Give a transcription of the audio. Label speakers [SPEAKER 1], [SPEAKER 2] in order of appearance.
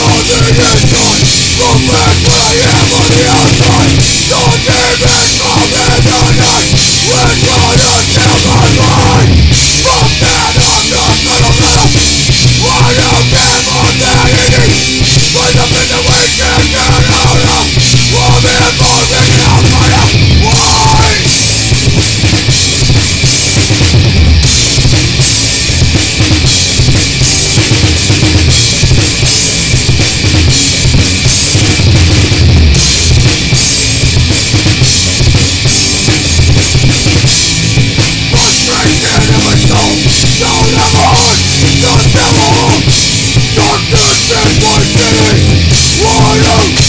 [SPEAKER 1] all the years gone Go back warrior